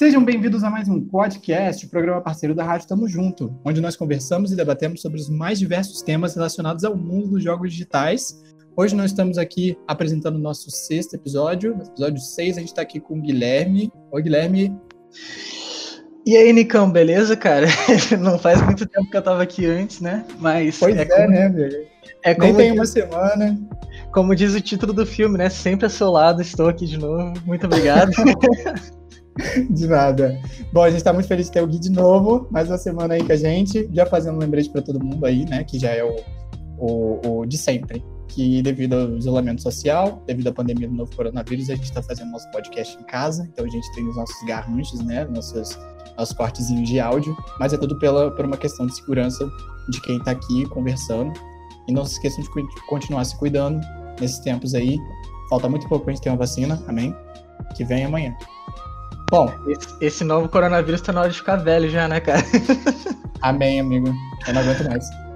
Sejam bem-vindos a mais um podcast, o programa parceiro da Rádio Tamo Junto, onde nós conversamos e debatemos sobre os mais diversos temas relacionados ao mundo dos jogos digitais. Hoje nós estamos aqui apresentando o nosso sexto episódio, episódio 6 a gente está aqui com o Guilherme. Oi, Guilherme. E aí, Nicão, beleza, cara? Não faz muito tempo que eu tava aqui antes, né? Mas. Pois é, é como... né, velho? É como Nem tem uma semana. Como diz o título do filme, né? Sempre a seu lado, estou aqui de novo. Muito obrigado. De nada. Bom, a gente está muito feliz de ter o Gui de novo, mais uma semana aí com a gente, já fazendo um lembrete para todo mundo aí, né, que já é o, o, o, de sempre, que devido ao isolamento social, devido à pandemia do novo coronavírus, a gente está fazendo nosso podcast em casa, então a gente tem os nossos garranchos, né, nossos, nossos cortezinhos de áudio, mas é tudo pela, por uma questão de segurança de quem está aqui conversando. E não se esqueçam de continuar se cuidando nesses tempos aí. Falta muito pouco para a gente ter uma vacina, amém? Que vem amanhã. Bom, esse, esse, novo coronavírus tá na hora de ficar velho já, né, cara? Amém, amigo. Eu não aguento mais.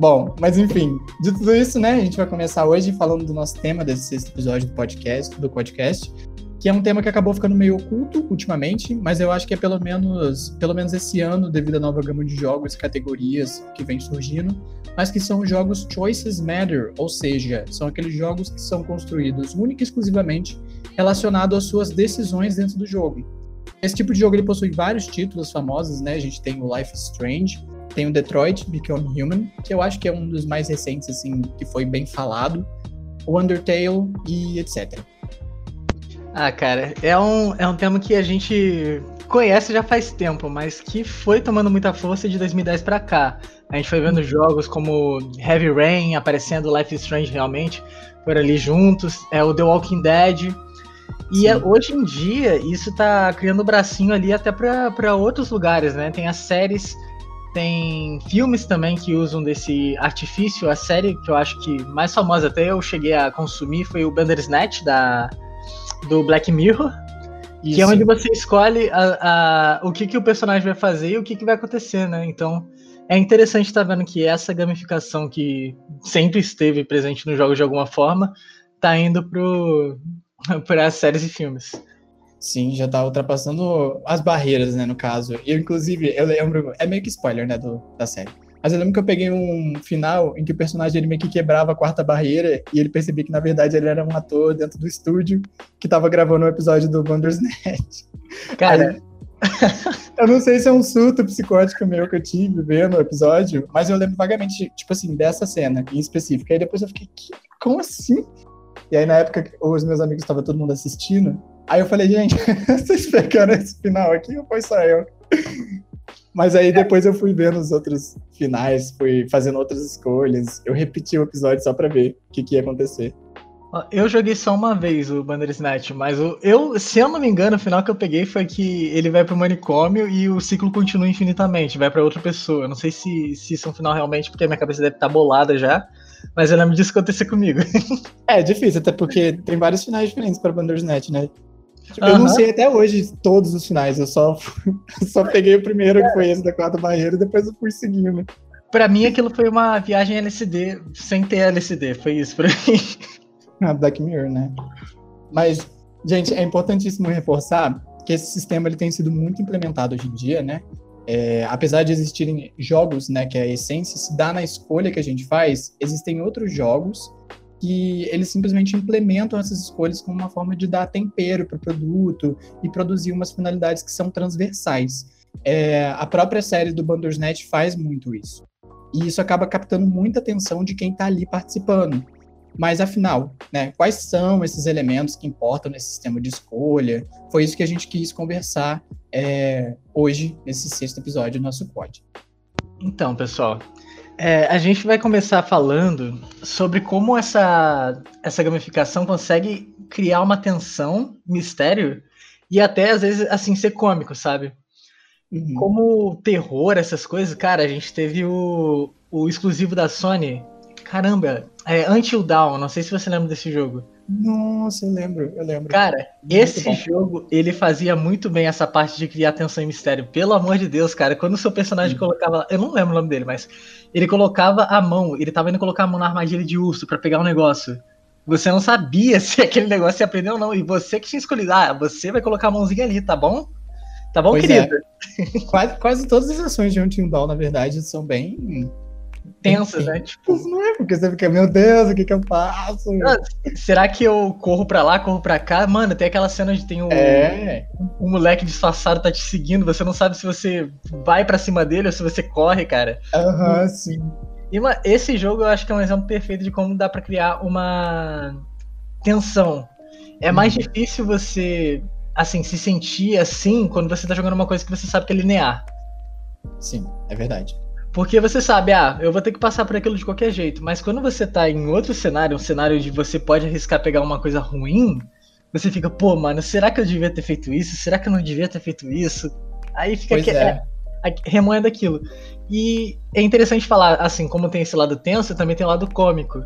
Bom, mas enfim, de tudo isso, né, a gente vai começar hoje falando do nosso tema desse sexto episódio do podcast, do podcast, que é um tema que acabou ficando meio oculto ultimamente, mas eu acho que é pelo menos, pelo menos esse ano, devido à nova gama de jogos e categorias que vem surgindo, mas que são jogos Choices Matter, ou seja, são aqueles jogos que são construídos única e exclusivamente relacionado às suas decisões dentro do jogo. Esse tipo de jogo ele possui vários títulos famosos, né? A gente tem o Life is Strange, tem o Detroit Become Human, que eu acho que é um dos mais recentes, assim, que foi bem falado, o Undertale e etc. Ah, cara, é um, é um tema que a gente conhece já faz tempo, mas que foi tomando muita força de 2010 para cá. A gente foi vendo jogos como Heavy Rain aparecendo, Life is Strange realmente, por ali juntos, é o The Walking Dead, e é, hoje em dia, isso tá criando bracinho ali até para outros lugares, né? Tem as séries, tem filmes também que usam desse artifício. A série que eu acho que mais famosa até eu cheguei a consumir foi o Bandersnatch, da, do Black Mirror. Isso. Que é onde você escolhe a, a, o que, que o personagem vai fazer e o que, que vai acontecer, né? Então, é interessante estar tá vendo que essa gamificação que sempre esteve presente nos jogos de alguma forma, tá indo pro, para séries e filmes. Sim, já tá ultrapassando as barreiras, né, no caso. Eu, inclusive, eu lembro, é meio que spoiler, né, do, da série. Mas eu lembro que eu peguei um final em que o personagem ele meio que quebrava a quarta barreira e ele percebia que, na verdade, ele era um ator dentro do estúdio que tava gravando um episódio do Bandersnatch. Cara... Aí, eu não sei se é um surto psicótico meu que eu tive vendo o episódio, mas eu lembro vagamente, tipo assim, dessa cena em específico. Aí depois eu fiquei, como assim? E aí, na época, os meus amigos estavam todo mundo assistindo. Aí eu falei, gente, vocês pegaram esse final aqui ou foi só eu? Mas aí depois eu fui vendo os outros finais, fui fazendo outras escolhas. Eu repeti o episódio só pra ver o que, que ia acontecer. Eu joguei só uma vez o Bandersnatch, mas eu, se eu não me engano, o final que eu peguei foi que ele vai pro manicômio e o ciclo continua infinitamente, vai para outra pessoa. Eu não sei se, se isso é um final realmente, porque a minha cabeça deve estar tá bolada já. Mas eu lembro disso acontecer comigo. É, difícil, até porque tem vários finais diferentes para Bandersnatch, né? Tipo, Eu não sei até hoje todos os finais, eu só, só peguei o primeiro, que foi esse da quarta barreira, e depois eu fui seguindo. Pra mim, aquilo foi uma viagem LCD sem ter LCD, foi isso pra mim. Ah, Black Mirror, né? Mas, gente, é importantíssimo reforçar que esse sistema ele tem sido muito implementado hoje em dia, né? É, apesar de existirem jogos, né, que a essência se dá na escolha que a gente faz, existem outros jogos que eles simplesmente implementam essas escolhas como uma forma de dar tempero para o produto e produzir umas finalidades que são transversais. É, a própria série do Bandersnatch faz muito isso. E isso acaba captando muita atenção de quem está ali participando. Mas afinal, né, quais são esses elementos que importam nesse sistema de escolha? Foi isso que a gente quis conversar é, hoje, nesse sexto episódio do nosso pod. Então, pessoal, é, a gente vai começar falando sobre como essa, essa gamificação consegue criar uma tensão, mistério, e até às vezes assim ser cômico, sabe? Uhum. Como terror, essas coisas, cara, a gente teve o, o exclusivo da Sony. Caramba, é Until Dawn, não sei se você lembra desse jogo. Nossa, eu lembro, eu lembro. Cara, muito esse bom. jogo, ele fazia muito bem essa parte de criar tensão e mistério. Pelo amor de Deus, cara, quando o seu personagem colocava, eu não lembro o nome dele, mas ele colocava a mão, ele tava indo colocar a mão na armadilha de urso para pegar um negócio. Você não sabia se aquele negócio ia aprender ou não, e você que tinha escolhido, ah, você vai colocar a mãozinha ali, tá bom? Tá bom, pois querido? É. quase, quase todas as ações de um Timbal, na verdade, são bem tensas, né? Tipo, não é porque você fica, meu Deus, o que que eu faço? será que eu corro pra lá, corro pra cá? Mano, tem aquela cena onde tem o, é. o, o moleque disfarçado tá te seguindo, você não sabe se você vai pra cima dele ou se você corre, cara. Aham, uhum, sim. E uma, esse jogo eu acho que é um exemplo perfeito de como dá para criar uma tensão. É mais uhum. difícil você, assim, se sentir assim quando você tá jogando uma coisa que você sabe que é linear. Sim, é verdade. Porque você sabe, ah, eu vou ter que passar por aquilo de qualquer jeito. Mas quando você tá em outro cenário, um cenário onde você pode arriscar pegar uma coisa ruim, você fica, pô, mano, será que eu devia ter feito isso? Será que eu não devia ter feito isso? Aí fica pois que, é. É, remoendo aquilo. E é interessante falar, assim, como tem esse lado tenso, também tem o lado cômico.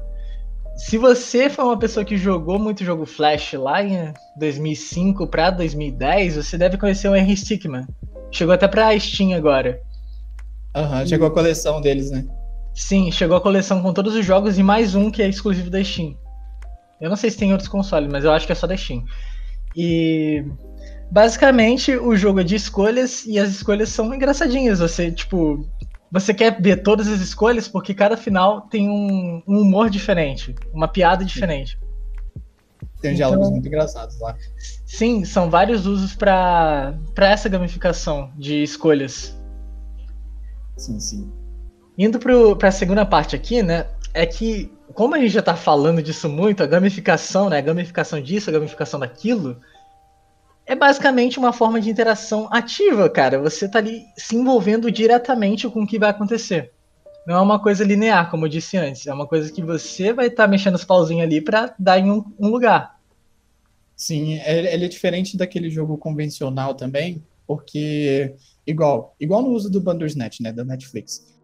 Se você foi uma pessoa que jogou muito jogo Flash lá em 2005 para 2010, você deve conhecer o Henry Stickman. Chegou até pra Steam agora. Aham, uhum, chegou a coleção deles, né? Sim, chegou a coleção com todos os jogos e mais um que é exclusivo da Steam. Eu não sei se tem outros consoles, mas eu acho que é só da Steam. E basicamente o jogo é de escolhas e as escolhas são engraçadinhas. Você, tipo, você quer ver todas as escolhas porque cada final tem um, um humor diferente, uma piada diferente. Tem então, diálogos muito engraçados lá. Sim, são vários usos para essa gamificação de escolhas. Sim, sim. Indo para a segunda parte aqui, né? É que, como a gente já está falando disso muito, a gamificação, né? A gamificação disso, a gamificação daquilo, é basicamente uma forma de interação ativa, cara. Você tá ali se envolvendo diretamente com o que vai acontecer. Não é uma coisa linear, como eu disse antes. É uma coisa que você vai estar tá mexendo os pauzinhos ali para dar em um, um, lugar. Sim, é, ele é diferente daquele jogo convencional também, porque igual, igual no uso do Bandersnatch, né, da Netflix.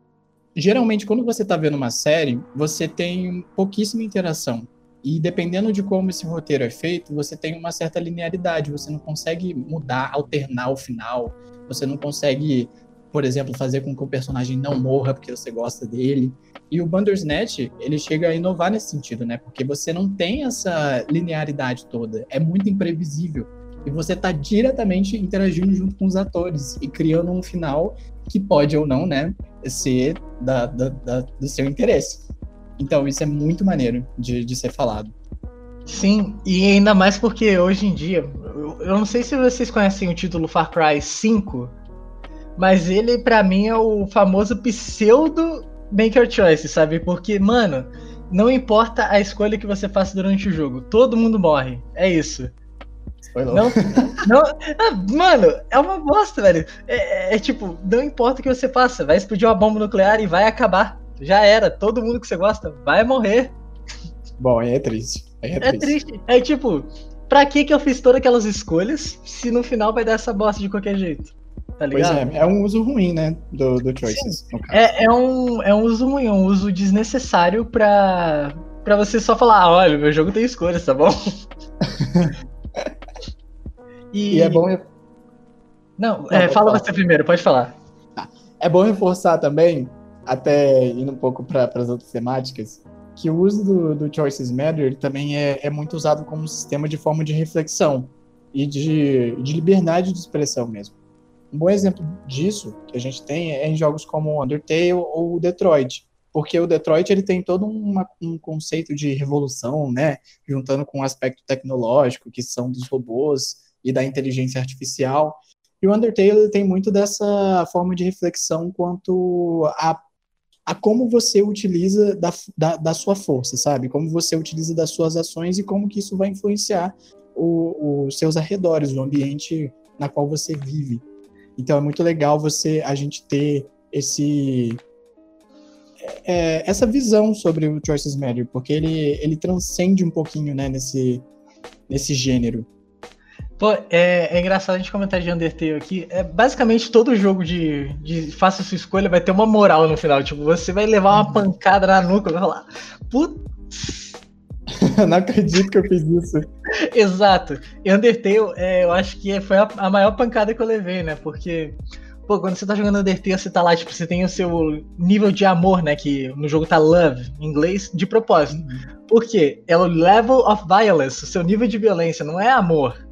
Geralmente, quando você está vendo uma série, você tem pouquíssima interação. E dependendo de como esse roteiro é feito, você tem uma certa linearidade. Você não consegue mudar, alternar o final. Você não consegue, por exemplo, fazer com que o personagem não morra porque você gosta dele. E o Bandersnatch, ele chega a inovar nesse sentido, né? Porque você não tem essa linearidade toda. É muito imprevisível e você está diretamente interagindo junto com os atores e criando um final que pode ou não, né, ser da, da, da, do seu interesse. Então, isso é muito maneiro de, de ser falado. Sim, e ainda mais porque hoje em dia, eu, eu não sei se vocês conhecem o título Far Cry 5, mas ele para mim é o famoso pseudo Maker Choice, sabe? Porque, mano, não importa a escolha que você faça durante o jogo, todo mundo morre. É isso. Foi Não, não, ah, mano, é uma bosta, velho. É, é, é, tipo, não importa o que você faça, vai explodir uma bomba nuclear e vai acabar. Já era, todo mundo que você gosta vai morrer. Bom, aí é triste. Aí é, é triste. triste. É tipo, pra que que eu fiz todas aquelas escolhas se no final vai dar essa bosta de qualquer jeito? Tá ligado? Pois é, é um uso ruim, né, do, do Choices, É, é, um, é um uso ruim, é um uso desnecessário pra, pra você só falar, ah, olha, meu jogo tem escolhas, tá bom? E, e é bom. Não, Não é, fala falar. você primeiro, pode falar. Tá. É bom reforçar também, até indo um pouco para as outras temáticas, que o uso do, do Choices Matter também é, é, muito usado como um sistema de forma de reflexão e de, de liberdade de expressão mesmo. Um bom exemplo disso que a gente tem é em jogos como Undertale ou Detroit, porque o Detroit ele tem todo uma, um conceito de revolução, né, juntando com o um aspecto tecnológico que são dos robôs e da inteligência artificial. E o Undertale tem muito dessa forma de reflexão quanto a, a como você utiliza da, da, da, sua força, sabe? Como você utiliza das suas ações e como que isso vai influenciar os seus arredores, o ambiente na qual você vive. Então é muito legal você a gente ter esse é, essa visão sobre o Choices Matter, porque ele, ele transcende um pouquinho né, nesse, nesse gênero. Pô, é, é, engraçado a gente comentar de Undertale aqui. É, basicamente, todo jogo de, de faça sua escolha vai ter uma moral no final. Tipo, você vai levar uma pancada na nuca e vai falar, putz. não acredito que eu fiz isso. Exato. E Undertale, é, eu acho que foi a, a, maior pancada que eu levei, né? Porque, pô, quando você tá jogando Undertale, você tá lá, tipo, você tem o seu nível de amor, né? Que no jogo tá love, em inglês, de propósito. Uhum. Por quê? É o level of violence, o seu nível de violência, não é amor.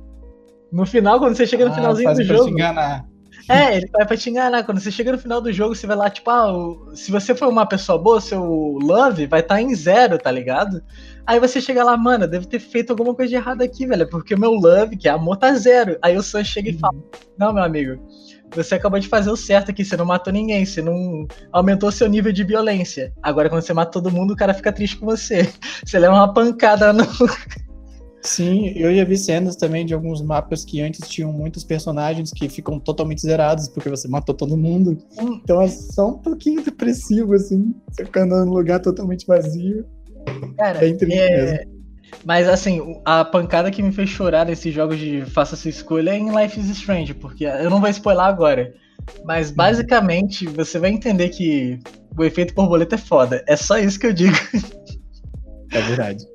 No final, quando você chega no ah, finalzinho do jogo. Te enganar. É, ele vai pra te enganar. Quando você chega no final do jogo, você vai lá, tipo, ah, se você for uma pessoa boa, seu love vai estar tá em zero, tá ligado? Aí você chega lá, mano, deve ter feito alguma coisa de errado aqui, velho, porque o meu love, que é amor, tá zero. Aí o Sam chega e fala: uhum. Não, meu amigo, você acabou de fazer o certo aqui, você não matou ninguém, você não aumentou seu nível de violência. Agora, quando você mata todo mundo, o cara fica triste com você. Você leva uma pancada no. Sim, eu já vi cenas também de alguns mapas que antes tinham muitos personagens que ficam totalmente zerados porque você matou todo mundo. Então é só um pouquinho depressivo, assim. Você fica andando num lugar totalmente vazio. Cara, é, é... Mas assim, a pancada que me fez chorar nesses jogos de faça sua escolha é em Life is Strange, porque eu não vou spoiler agora. Mas basicamente você vai entender que o efeito borboleta é foda. É só isso que eu digo. É verdade.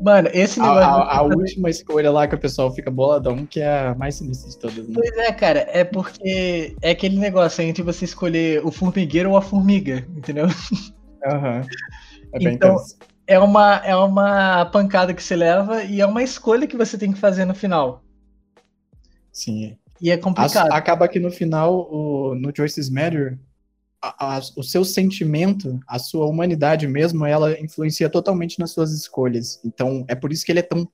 Mano, esse negócio. A, a, a última escolha lá que o pessoal fica boladão, que é a mais sinistra de todas. Né? Pois é, cara, é porque é aquele negócio entre você escolher o formigueiro ou a formiga, entendeu? Aham. Uhum. É bem então, intenso. é uma, é uma pancada que você leva e é uma escolha que você tem que fazer no final. Sim. E é complicado. acaba que no final, o, no Choices Matter, a, a, o seu sentimento, a sua humanidade mesmo, ela influencia totalmente nas suas escolhas. Então, é por isso que ele é tão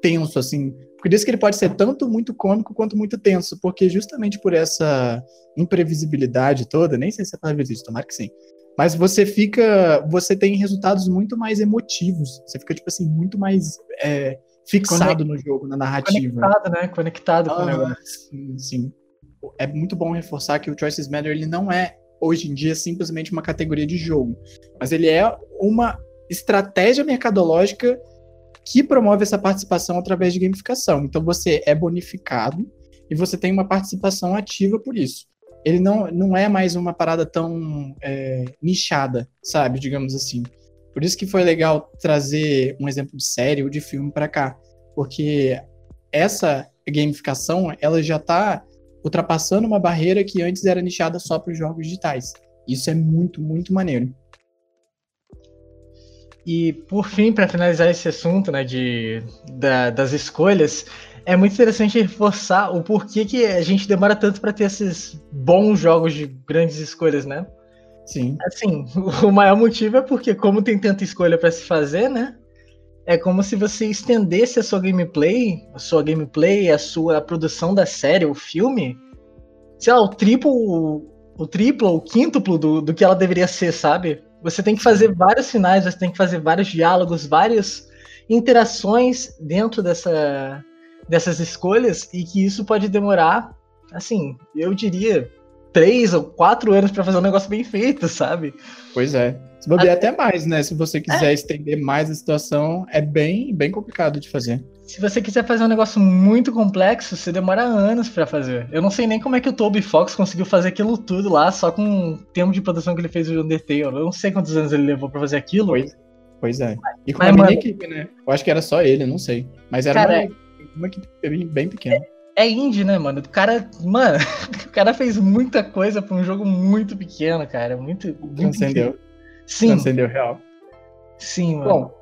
tenso, assim. Por isso que ele pode ser tanto muito cômico quanto muito tenso, porque justamente por essa imprevisibilidade toda, nem sei se é existe, tomara que sim. Mas você fica. Você tem resultados muito mais emotivos. Você fica, tipo assim, muito mais é, fixado Conect... no jogo, na narrativa. Conectado, né? Conectado ah, com o negócio. Sim, sim. É muito bom reforçar que o Choices Matter ele não é hoje em dia simplesmente uma categoria de jogo, mas ele é uma estratégia mercadológica que promove essa participação através de gamificação. Então você é bonificado e você tem uma participação ativa por isso. Ele não, não é mais uma parada tão é, nichada, sabe? Digamos assim. Por isso que foi legal trazer um exemplo de série ou de filme para cá, porque essa gamificação ela já está ultrapassando uma barreira que antes era nichada só para os jogos digitais. Isso é muito, muito maneiro. E por fim, para finalizar esse assunto né, de, da, das escolhas, é muito interessante reforçar o porquê que a gente demora tanto para ter esses bons jogos de grandes escolhas, né? Sim. Assim, o maior motivo é porque, como tem tanta escolha para se fazer, né? É como se você estendesse a sua gameplay, a sua gameplay, a sua produção da série, o filme, sei lá, o triplo, o triplo, o quíntuplo do, do que ela deveria ser, sabe? Você tem que fazer vários finais, você tem que fazer vários diálogos, várias interações dentro dessa, dessas escolhas e que isso pode demorar, assim, eu diria, três ou quatro anos para fazer um negócio bem feito, sabe? Pois é. Se bobear até mais, né? Se você quiser é. estender mais a situação, é bem, bem complicado de fazer. Se você quiser fazer um negócio muito complexo, você demora anos para fazer. Eu não sei nem como é que o Toby Fox conseguiu fazer aquilo tudo lá, só com o tempo de produção que ele fez do Undertale. Eu não sei quantos anos ele levou para fazer aquilo. Pois, pois é. E com Mas, uma mano, equipe, né? Eu acho que era só ele, não sei. Mas era cara, uma, uma equipe bem pequena. É, é indie, né, mano? O cara, mano, o cara fez muita coisa pra um jogo muito pequeno, cara. Muito. muito Transcendeu. Sim. Transcendeu real. Sim, mano. Bom,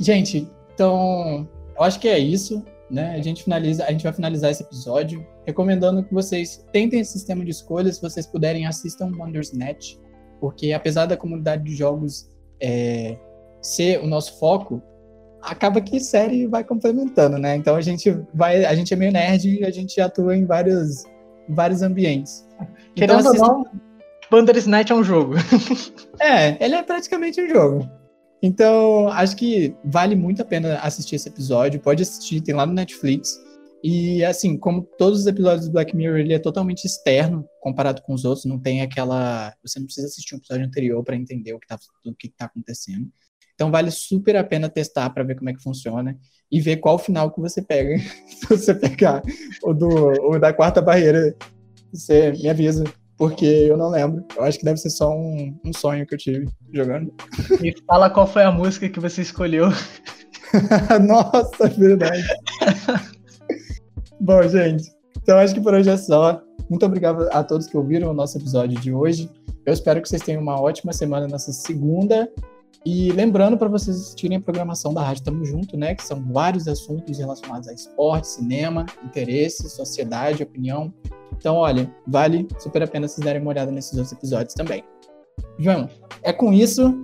gente, então, eu acho que é isso, né? A gente finaliza, a gente vai finalizar esse episódio recomendando que vocês tentem esse sistema de escolhas, se vocês puderem assistam Wonders Net, porque apesar da comunidade de jogos é, ser o nosso foco, acaba que série vai complementando, né? Então a gente vai, a gente é meio nerd e a gente atua em vários, em vários ambientes. Querendo então, ou não, Bandersnatch é um jogo. é, ele é praticamente um jogo. Então, acho que vale muito a pena assistir esse episódio. Pode assistir, tem lá no Netflix. E, assim, como todos os episódios do Black Mirror, ele é totalmente externo comparado com os outros. Não tem aquela. Você não precisa assistir um episódio anterior para entender o que, tá, o que tá acontecendo. Então, vale super a pena testar para ver como é que funciona e ver qual final que você pega. Se você pegar o, do, o da quarta barreira, você me avisa porque eu não lembro. Eu acho que deve ser só um, um sonho que eu tive jogando. Me fala qual foi a música que você escolheu. Nossa, verdade. Bom, gente, então acho que por hoje é só. Muito obrigado a todos que ouviram o nosso episódio de hoje. Eu espero que vocês tenham uma ótima semana nessa segunda. E lembrando para vocês assistirem a programação da Rádio Tamo Junto, né? Que são vários assuntos relacionados a esporte, cinema, interesse, sociedade, opinião. Então, olha, vale super a pena vocês darem uma olhada nesses outros episódios também. João, é com isso.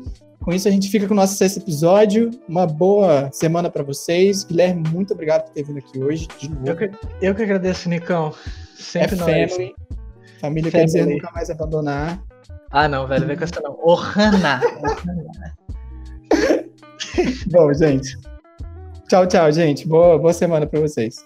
Com isso a gente fica com o nosso sexto episódio. Uma boa semana para vocês. Guilherme, muito obrigado por ter vindo aqui hoje. De novo. Eu que, eu que agradeço, Nicão. Sempre é nós. family. Família quer dizer nunca mais abandonar. Ah, não, velho, vem com essa não. Ohana! Bom, gente. Tchau, tchau, gente. Boa, boa semana para vocês.